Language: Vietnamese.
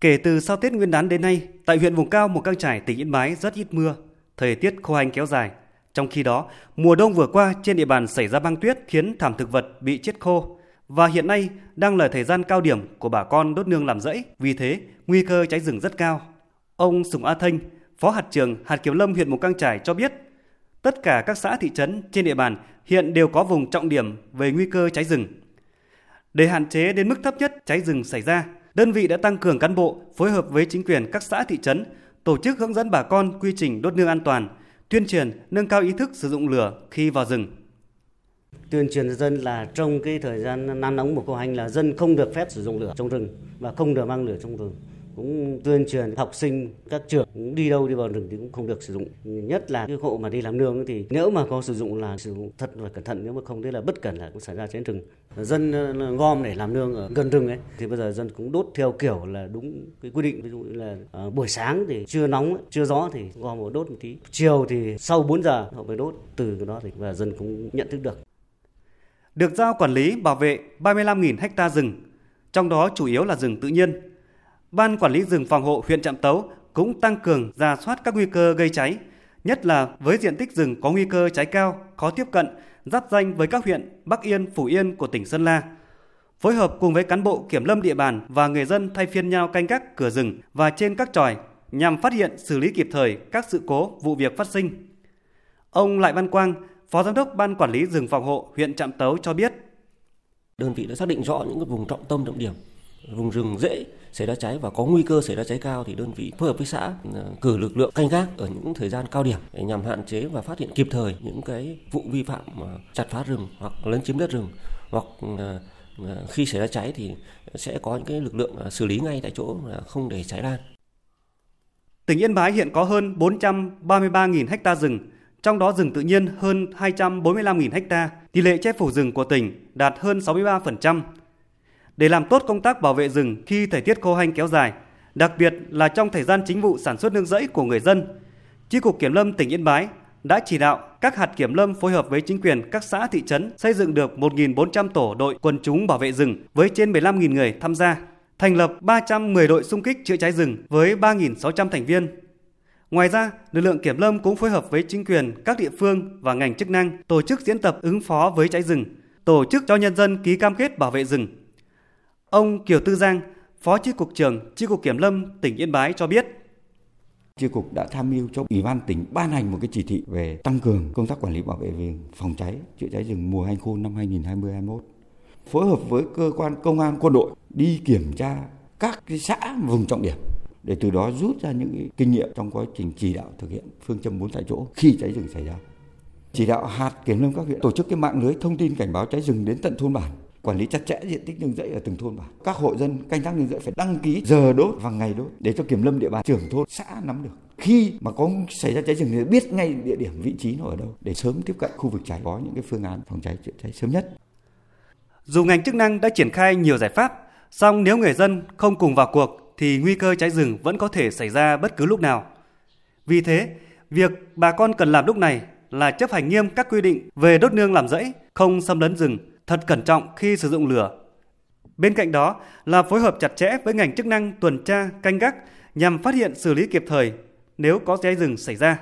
Kể từ sau Tết Nguyên đán đến nay, tại huyện vùng cao Mù Căng Trải, tỉnh Yên Bái rất ít mưa, thời tiết khô hành kéo dài. Trong khi đó, mùa đông vừa qua trên địa bàn xảy ra băng tuyết khiến thảm thực vật bị chết khô và hiện nay đang là thời gian cao điểm của bà con đốt nương làm rẫy, vì thế nguy cơ cháy rừng rất cao. Ông Sùng A Thanh, Phó hạt trưởng hạt kiểm lâm huyện Mù Căng Trải cho biết, tất cả các xã thị trấn trên địa bàn hiện đều có vùng trọng điểm về nguy cơ cháy rừng. Để hạn chế đến mức thấp nhất cháy rừng xảy ra, đơn vị đã tăng cường cán bộ phối hợp với chính quyền các xã thị trấn tổ chức hướng dẫn bà con quy trình đốt nương an toàn, tuyên truyền nâng cao ý thức sử dụng lửa khi vào rừng. Tuyên truyền dân là trong cái thời gian nắng nóng mùa khô hành là dân không được phép sử dụng lửa trong rừng và không được mang lửa trong rừng cũng tuyên truyền học sinh các trường cũng đi đâu đi vào rừng thì cũng không được sử dụng. Nhất là cái hộ mà đi làm nương thì nếu mà có sử dụng là sử dụng thật là cẩn thận nếu mà không thế là bất cẩn là cũng xảy ra cháy rừng. Dân ờ, gom để làm nương ở gần rừng ấy thì bây giờ dân cũng đốt theo kiểu là đúng cái quy định. Ví dụ như là ờ, buổi sáng thì chưa nóng chưa gió thì gom một đốt một tí. Chiều thì sau 4 giờ họ mới đốt từ cái đó thì và dân cũng nhận thức được. Được giao quản lý bảo vệ 35.000 ha rừng, trong đó chủ yếu là rừng tự nhiên. Ban Quản lý rừng phòng hộ huyện Trạm Tấu cũng tăng cường ra soát các nguy cơ gây cháy, nhất là với diện tích rừng có nguy cơ cháy cao, khó tiếp cận, giáp danh với các huyện Bắc Yên, Phủ Yên của tỉnh Sơn La. Phối hợp cùng với cán bộ kiểm lâm địa bàn và người dân thay phiên nhau canh gác cửa rừng và trên các tròi nhằm phát hiện xử lý kịp thời các sự cố, vụ việc phát sinh. Ông Lại Văn Quang, Phó Giám đốc Ban Quản lý rừng phòng hộ huyện Trạm Tấu cho biết. Đơn vị đã xác định rõ những vùng trọng tâm trọng điểm, vùng rừng dễ xảy ra cháy và có nguy cơ xảy ra cháy cao thì đơn vị phối hợp với xã ờ, cử lực lượng canh gác ở những thời gian cao điểm để nhằm hạn chế và phát hiện kịp thời những cái vụ vi phạm ờ, chặt phá rừng hoặc lấn chiếm đất rừng hoặc ờ, khi xảy ra cháy thì sẽ có những cái lực lượng xử lý ngay tại chỗ không để cháy lan. Tỉnh Yên Bái hiện có hơn 433.000 ha rừng, trong đó rừng tự nhiên hơn 245.000 ha. Tỷ lệ che phủ rừng của tỉnh đạt hơn 63%, để làm tốt công tác bảo vệ rừng khi thời tiết khô hanh kéo dài, đặc biệt là trong thời gian chính vụ sản xuất nương rẫy của người dân. Chi cục Kiểm lâm tỉnh Yên Bái đã chỉ đạo các hạt kiểm lâm phối hợp với chính quyền các xã thị trấn xây dựng được 1.400 tổ đội quần chúng bảo vệ rừng với trên 15.000 người tham gia, thành lập 310 đội xung kích chữa cháy rừng với 3.600 thành viên. Ngoài ra, lực lượng kiểm lâm cũng phối hợp với chính quyền các địa phương và ngành chức năng tổ chức diễn tập ứng phó với cháy rừng, tổ chức cho nhân dân ký cam kết bảo vệ rừng, Ông Kiều Tư Giang, Phó Chi cục trưởng Chi cục Kiểm lâm tỉnh Yên Bái cho biết. Chi cục đã tham mưu cho Ủy ban tỉnh ban hành một cái chỉ thị về tăng cường công tác quản lý bảo vệ rừng, phòng cháy, chữa cháy rừng mùa hành khô năm 2020-2021. Phối hợp với cơ quan công an quân đội đi kiểm tra các cái xã vùng trọng điểm để từ đó rút ra những kinh nghiệm trong quá trình chỉ đạo thực hiện phương châm bốn tại chỗ khi cháy rừng xảy ra. Chỉ đạo hạt kiểm lâm các huyện tổ chức cái mạng lưới thông tin cảnh báo cháy rừng đến tận thôn bản quản lý chặt chẽ diện tích nương rẫy ở từng thôn bản. Các hộ dân canh tác nương rẫy phải đăng ký giờ đốt và ngày đốt để cho kiểm lâm địa bàn trưởng thôn xã nắm được. Khi mà có xảy ra cháy rừng thì biết ngay địa điểm vị trí nó ở đâu để sớm tiếp cận khu vực cháy có những cái phương án phòng cháy chữa cháy sớm nhất. Dù ngành chức năng đã triển khai nhiều giải pháp, song nếu người dân không cùng vào cuộc thì nguy cơ cháy rừng vẫn có thể xảy ra bất cứ lúc nào. Vì thế, việc bà con cần làm lúc này là chấp hành nghiêm các quy định về đốt nương làm rẫy, không xâm lấn rừng, thật cẩn trọng khi sử dụng lửa. Bên cạnh đó là phối hợp chặt chẽ với ngành chức năng tuần tra, canh gác nhằm phát hiện xử lý kịp thời nếu có cháy rừng xảy ra.